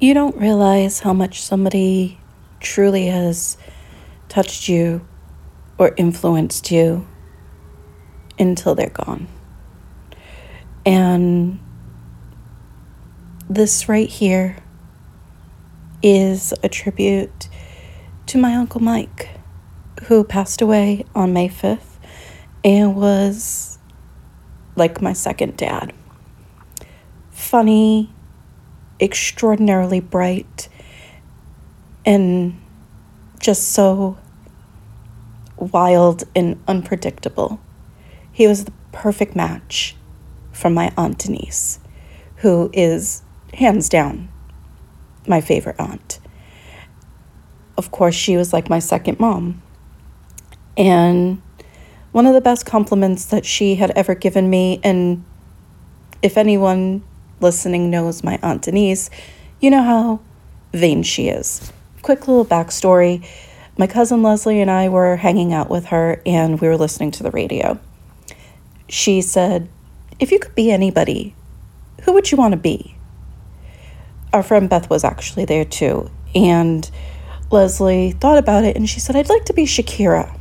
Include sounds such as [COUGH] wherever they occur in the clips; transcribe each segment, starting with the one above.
You don't realize how much somebody truly has touched you or influenced you until they're gone. And this right here is a tribute to my Uncle Mike, who passed away on May 5th and was like my second dad. Funny, extraordinarily bright, and just so wild and unpredictable. He was the perfect match for my Aunt Denise, who is hands down my favorite aunt. Of course, she was like my second mom. And one of the best compliments that she had ever given me, and if anyone listening knows my Aunt Denise, you know how vain she is. Quick little backstory my cousin Leslie and I were hanging out with her and we were listening to the radio. She said, If you could be anybody, who would you want to be? Our friend Beth was actually there too. And Leslie thought about it and she said, I'd like to be Shakira.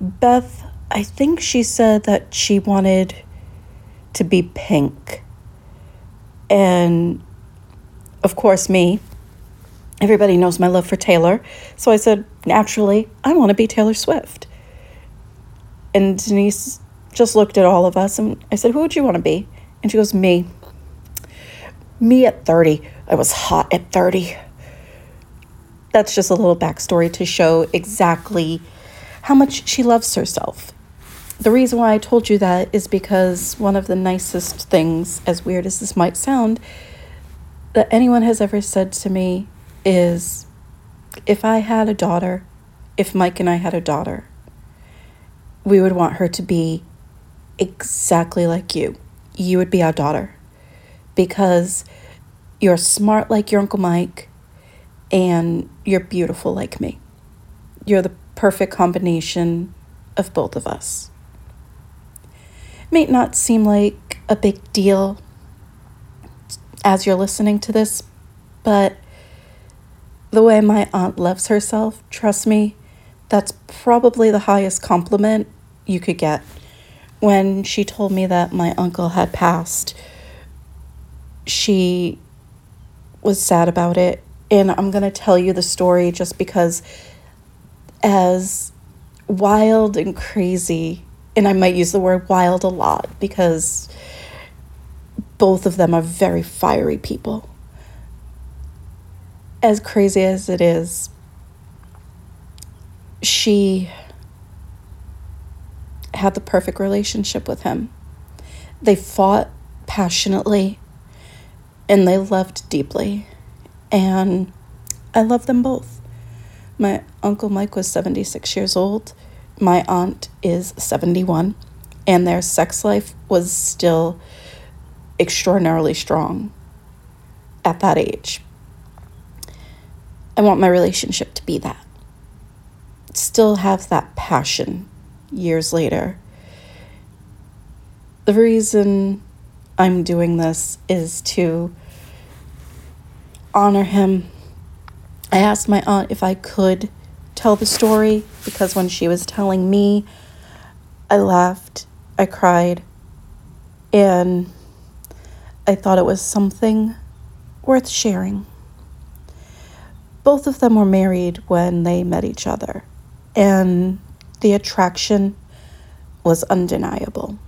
Beth, I think she said that she wanted to be pink. And of course, me, everybody knows my love for Taylor. So I said, naturally, I want to be Taylor Swift. And Denise just looked at all of us and I said, Who would you want to be? And she goes, Me. Me at 30. I was hot at 30. That's just a little backstory to show exactly how much she loves herself. The reason why I told you that is because one of the nicest things, as weird as this might sound, that anyone has ever said to me is if I had a daughter, if Mike and I had a daughter, we would want her to be exactly like you. You would be our daughter because you're smart like your Uncle Mike and you're beautiful like me. You're the perfect combination of both of us. May not seem like a big deal as you're listening to this, but the way my aunt loves herself, trust me, that's probably the highest compliment you could get. When she told me that my uncle had passed, she was sad about it. And I'm going to tell you the story just because as wild and crazy, and I might use the word wild a lot because both of them are very fiery people. As crazy as it is, she had the perfect relationship with him. They fought passionately and they loved deeply. And I love them both. My Uncle Mike was 76 years old. My aunt is 71. And their sex life was still extraordinarily strong at that age. I want my relationship to be that. Still have that passion years later. The reason I'm doing this is to honor him I asked my aunt if I could tell the story because when she was telling me, I laughed, I cried, and I thought it was something worth sharing. Both of them were married when they met each other, and the attraction was undeniable.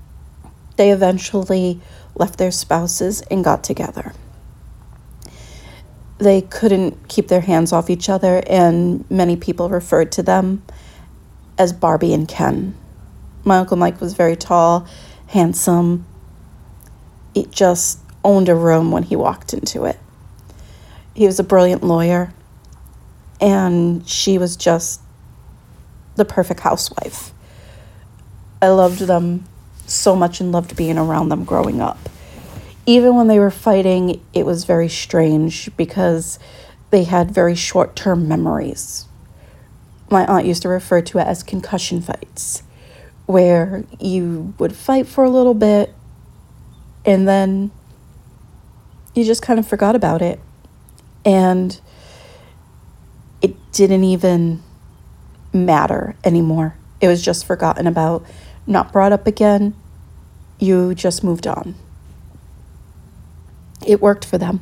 They eventually left their spouses and got together they couldn't keep their hands off each other, and many people referred to them as Barbie and Ken. My Uncle Mike was very tall, handsome. He just owned a room when he walked into it. He was a brilliant lawyer, and she was just the perfect housewife. I loved them so much and loved being around them growing up even when they were fighting, it was very strange because they had very short term memories. My aunt used to refer to it as concussion fights, where you would fight for a little bit and then you just kind of forgot about it. And it didn't even matter anymore. It was just forgotten about, not brought up again. You just moved on. It worked for them.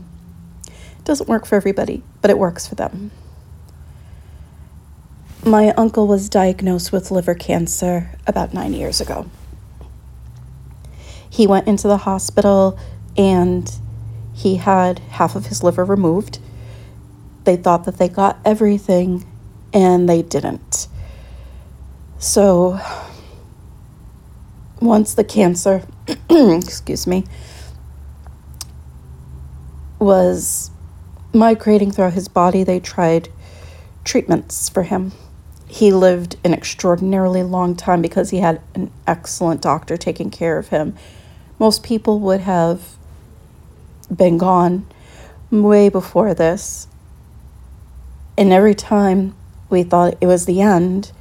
It doesn't work for everybody, but it works for them. My uncle was diagnosed with liver cancer about nine years ago. He went into the hospital and he had half of his liver removed. They thought that they got everything and they didn't. So, once the cancer, [CLEARS THROAT] excuse me, was migrating throughout his body, they tried treatments for him. He lived an extraordinarily long time because he had an excellent doctor taking care of him. Most people would have been gone way before this. And every time we thought it was the end,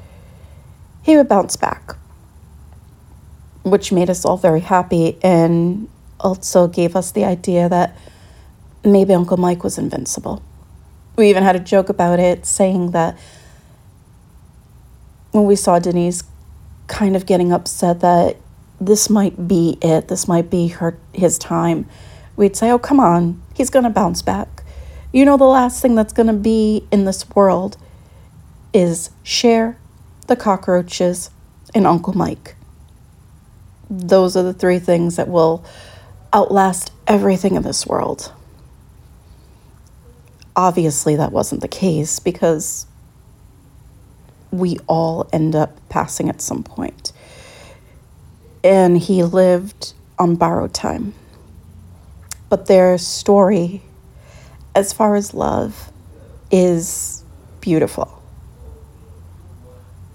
he would bounce back, which made us all very happy and also gave us the idea that maybe Uncle Mike was invincible. We even had a joke about it, saying that when we saw Denise kind of getting upset that this might be it, this might be her his time, we'd say, "Oh, come on, he's going to bounce back." You know the last thing that's going to be in this world is Cher, the cockroaches, and Uncle Mike. Those are the three things that will outlast everything in this world. Obviously, that wasn't the case because we all end up passing at some point. And he lived on borrowed time. But their story, as far as love, is beautiful.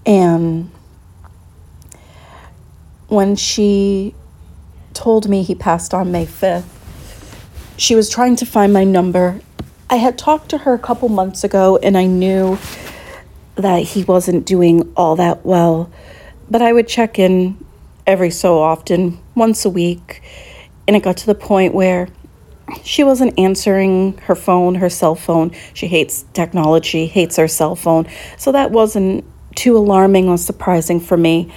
And when she told me he passed on May 5th, she was trying to find my number I had talked to her a couple months ago and I knew that he wasn't doing all that well, but I would check in every so often, once a week, and it got to the point where she wasn't answering her phone, her cell phone. She hates technology, hates her cell phone. So that wasn't too alarming or surprising for me.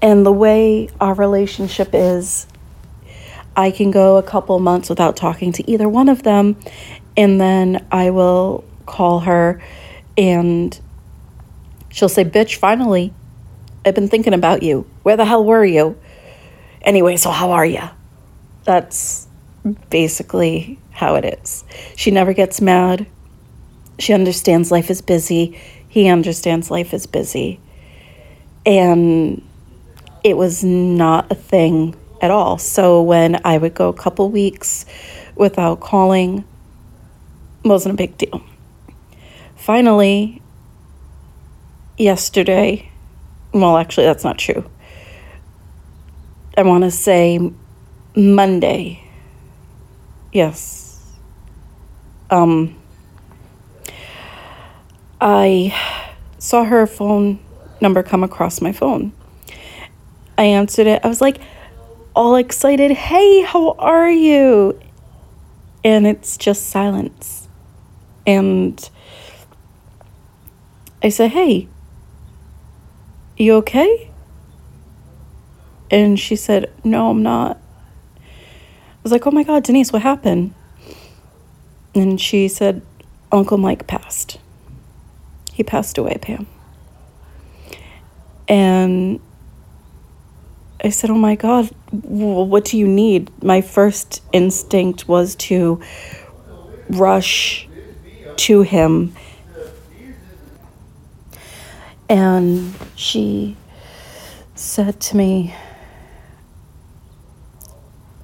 And the way our relationship is, I can go a couple months without talking to either one of them, and then I will call her and she'll say, Bitch, finally, I've been thinking about you. Where the hell were you? Anyway, so how are you? That's basically how it is. She never gets mad. She understands life is busy. He understands life is busy. And it was not a thing at all. So when I would go a couple weeks without calling, wasn't a big deal. Finally, yesterday, well, actually, that's not true. I want to say Monday. Yes. Um, I saw her phone number come across my phone. I answered it. I was like, all excited, hey, how are you? And it's just silence. And I said, Hey, you okay? And she said, No, I'm not. I was like, Oh my God, Denise, what happened? And she said, Uncle Mike passed. He passed away, Pam. And I said, Oh my God, what do you need? My first instinct was to rush to him. And she said to me,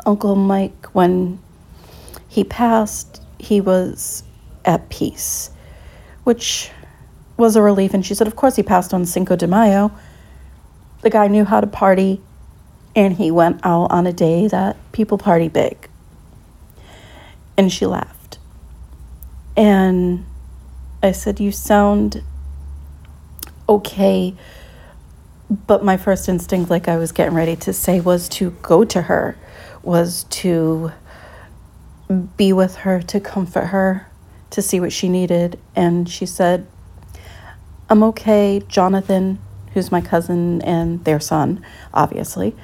Uncle Mike, when he passed, he was at peace, which was a relief. And she said, Of course, he passed on Cinco de Mayo. The guy knew how to party, and he went out on a day that people party big. And she laughed. And I said, You sound okay. But my first instinct, like I was getting ready to say, was to go to her, was to be with her, to comfort her, to see what she needed. And she said, I'm okay. Jonathan, who's my cousin and their son, obviously,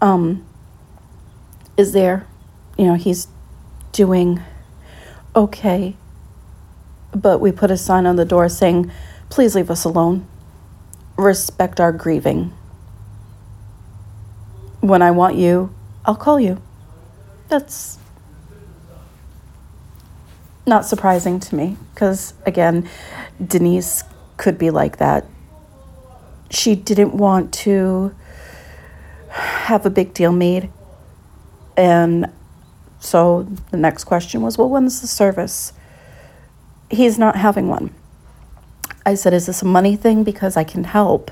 um, is there. You know, he's doing okay. But we put a sign on the door saying, please leave us alone. Respect our grieving. When I want you, I'll call you. That's not surprising to me because, again, Denise could be like that. She didn't want to have a big deal made. And so the next question was, well, when's the service? He's not having one. I said, is this a money thing? Because I can help.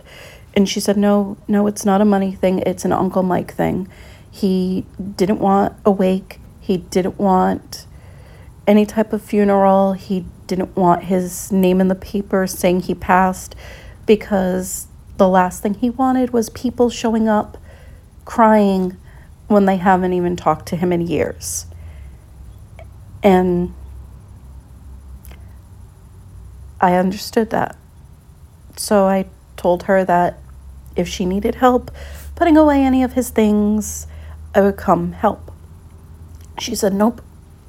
And she said, no, no, it's not a money thing. It's an Uncle Mike thing. He didn't want a wake. He didn't want any type of funeral. He didn't want his name in the paper saying he passed because the last thing he wanted was people showing up crying when they haven't even talked to him in years. And I understood that. So I told her that if she needed help putting away any of his things, I would come help. She said, Nope.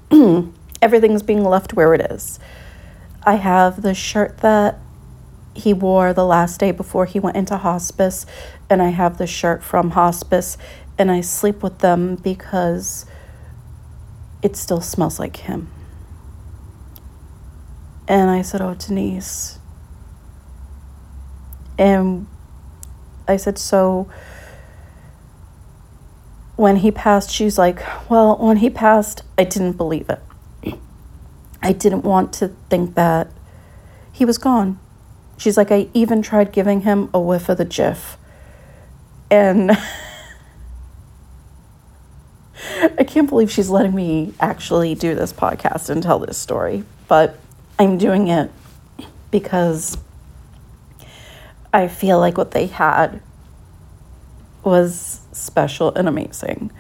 [CLEARS THROAT] Everything's being left where it is. I have the shirt that he wore the last day before he went into hospice, and I have the shirt from hospice, and I sleep with them because it still smells like him. And I said, Oh, Denise. And I said, So when he passed, she's like, Well, when he passed, I didn't believe it. I didn't want to think that he was gone. She's like, I even tried giving him a whiff of the Jif. And [LAUGHS] I can't believe she's letting me actually do this podcast and tell this story. But I'm doing it because I feel like what they had was special and amazing.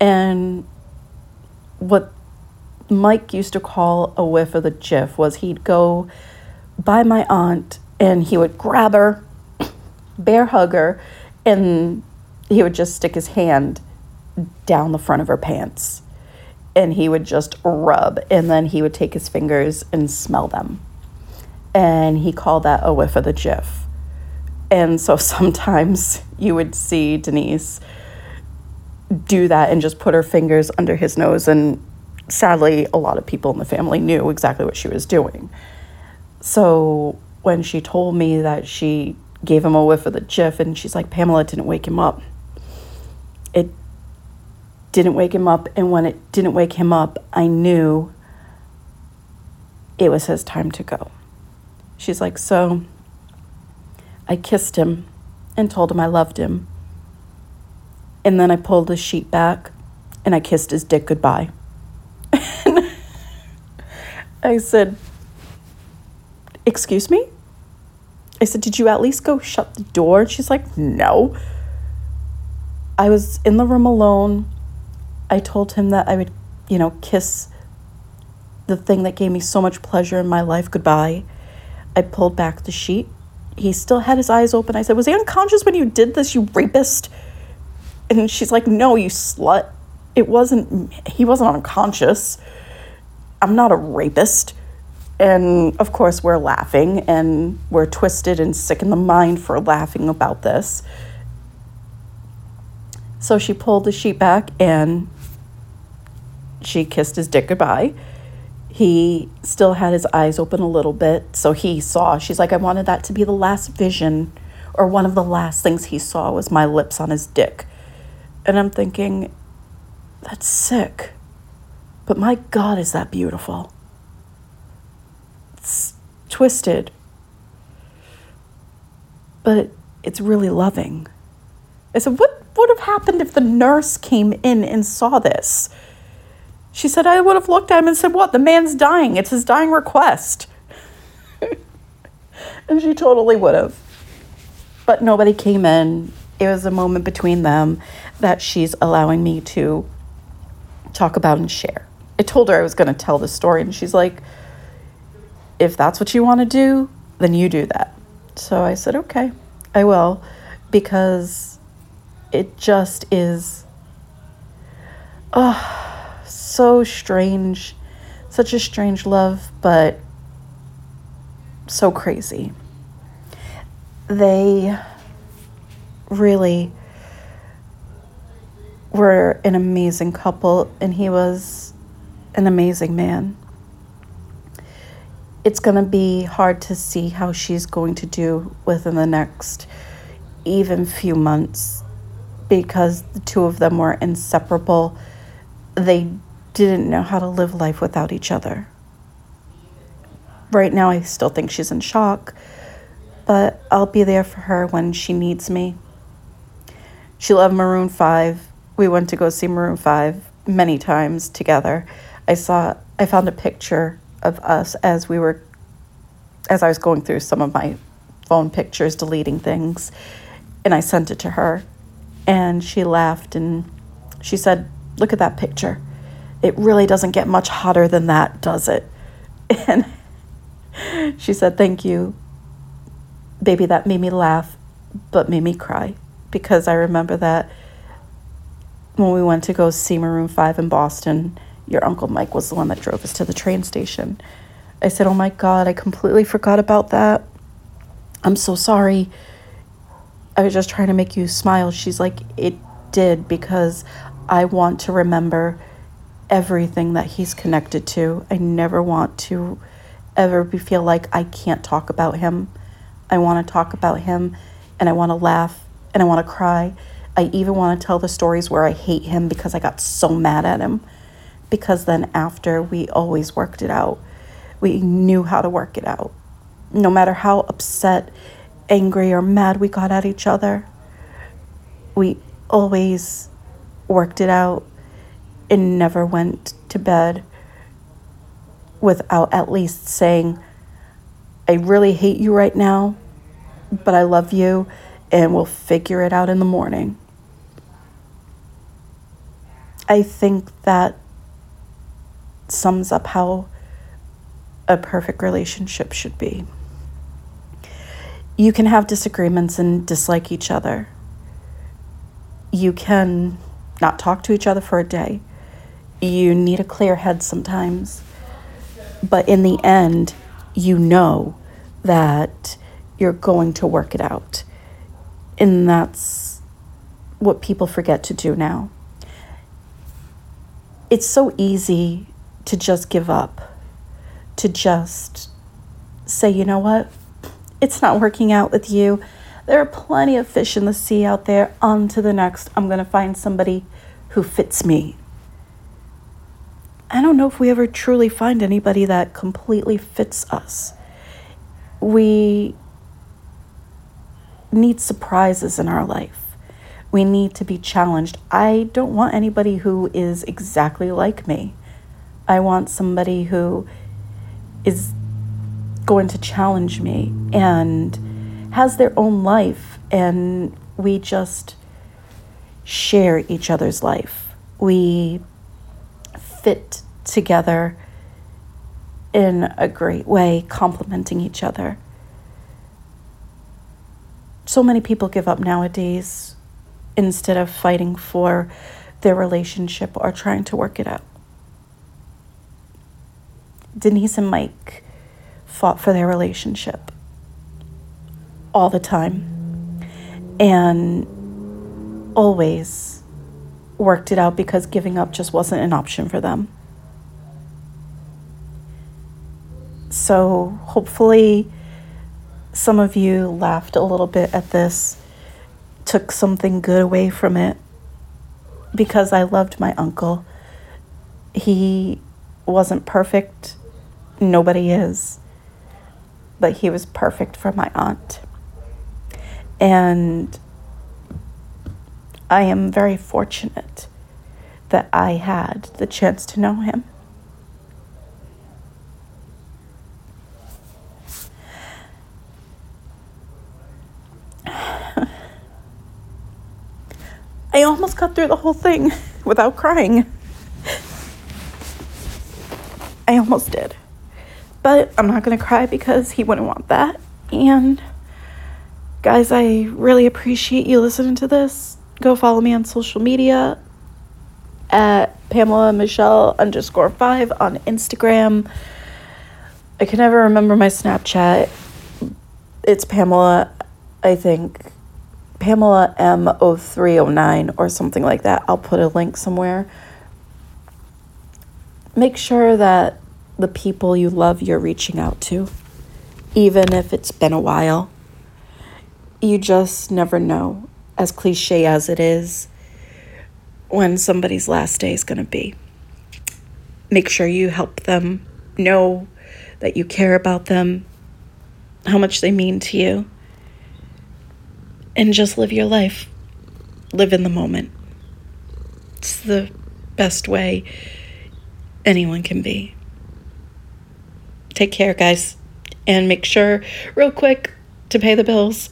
And what Mike used to call a whiff of the jiff was he'd go by my aunt and he would grab her, [COUGHS] bear hug her, and he would just stick his hand down the front of her pants and he would just rub and then he would take his fingers and smell them. And he called that a whiff of the jiff. And so [LAUGHS] sometimes you would see Denise do that and just put her fingers under his nose and sadly, a lot of people in the family knew exactly what she was doing. So when she told me that she gave him a whiff of the jiff, and she's like, Pamela didn't wake him up. Didn't wake him up, and when it didn't wake him up, I knew it was his time to go. She's like, So I kissed him and told him I loved him. And then I pulled the sheet back and I kissed his dick goodbye. [LAUGHS] I said, Excuse me? I said, Did you at least go shut the door? And she's like, No. I was in the room alone. I told him that I would, you know, kiss the thing that gave me so much pleasure in my life goodbye. I pulled back the sheet. He still had his eyes open. I said, Was he unconscious when you did this, you rapist? And she's like, No, you slut. It wasn't, he wasn't unconscious. I'm not a rapist. And of course, we're laughing and we're twisted and sick in the mind for laughing about this. So she pulled the sheet back and she kissed his dick goodbye. He still had his eyes open a little bit, so he saw. She's like, I wanted that to be the last vision, or one of the last things he saw was my lips on his dick. And I'm thinking, that's sick. But my God, is that beautiful? It's twisted, but it's really loving. I said, What would have happened if the nurse came in and saw this? She said, I would have looked at him and said, What? The man's dying. It's his dying request. [LAUGHS] and she totally would have. But nobody came in. It was a moment between them that she's allowing me to talk about and share. I told her I was going to tell the story, and she's like, if that's what you want to do, then you do that. So I said, okay, I will, because it just is oh, so strange. Such a strange love, but so crazy. They really were an amazing couple, and he was an amazing man. It's going to be hard to see how she's going to do within the next even few months because the two of them were inseparable. They didn't know how to live life without each other. Right now, I still think she's in shock, but I'll be there for her when she needs me. She loved Maroon 5. We went to go see Maroon 5 many times together. I saw I found a picture of us as we were as I was going through some of my phone pictures, deleting things, and I sent it to her. And she laughed and she said, Look at that picture. It really doesn't get much hotter than that, does it? [LAUGHS] And she said, Thank you. Baby, that made me laugh, but made me cry because I remember that when we went to go see Maroon 5 in Boston, your Uncle Mike was the one that drove us to the train station. I said, Oh my God, I completely forgot about that. I'm so sorry. I was just trying to make you smile. She's like, It did because I want to remember everything that he's connected to. I never want to ever be, feel like I can't talk about him. I want to talk about him and I want to laugh and I want to cry. I even want to tell the stories where I hate him because I got so mad at him. Because then after, we always worked it out. We knew how to work it out. No matter how upset, angry, or mad we got at each other, we always worked it out and never went to bed without at least saying, I really hate you right now, but I love you and we'll figure it out in the morning. I think that sums up how a perfect relationship should be. You can have disagreements and dislike each other. You can not talk to each other for a day. You need a clear head sometimes. But in the end, you know that you're going to work it out. And that's what people forget to do now. It's so easy to just give up, to just say, you know what, it's not working out with you. There are plenty of fish in the sea out there. On to the next. I'm going to find somebody who fits me. I don't know if we ever truly find anybody that completely fits us. We need surprises in our life. We need to be challenged. I don't want anybody who is exactly like me. I want somebody who is going to challenge me and has their own life, and we just share each other's life. We fit together in a great way, complementing each other. So many people give up nowadays instead of fighting for their relationship or trying to work it out. Denise and Mike fought for their relationship all the time and always worked it out because giving up just wasn't an option for them. So hopefully, some of you laughed a little bit at this, took something good away from it, because I loved my uncle. He wasn't perfect, nobody is, but he was perfect for my aunt. And I am very fortunate that I had the chance to know him. [SIGHS] I almost got through the whole thing [LAUGHS] without crying. I almost did. But I'm not going to cry because he wouldn't want that. And guys, I really appreciate you listening to this. Go follow me on social media at Pamela Michelle underscore five on Instagram. I can never remember my Snapchat. It's Pamela, I think, Pamela M0309 or something like that. I'll put a link somewhere. Make sure that the people you love you're reaching out to, even if it's been a while. You just never know, as cliche as it is, when somebody's last day is going to be. Make sure you help them know that you care about them, how much they mean to you, and just live your life. Live in the moment. It's the best way anyone can be. Take care, guys. And make sure, real quick, to pay the bills,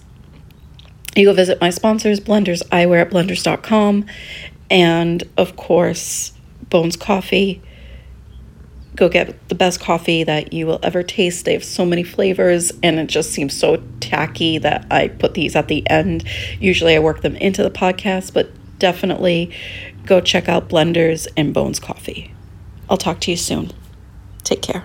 you go visit my sponsors, Blenders Eyewear at blenders.com, and of course, Bones Coffee. Go get the best coffee that you will ever taste. They have so many flavors, and it just seems so tacky that I put these at the end. Usually, I work them into the podcast, but definitely go check out Blenders and Bones Coffee. I'll talk to you soon. Take care.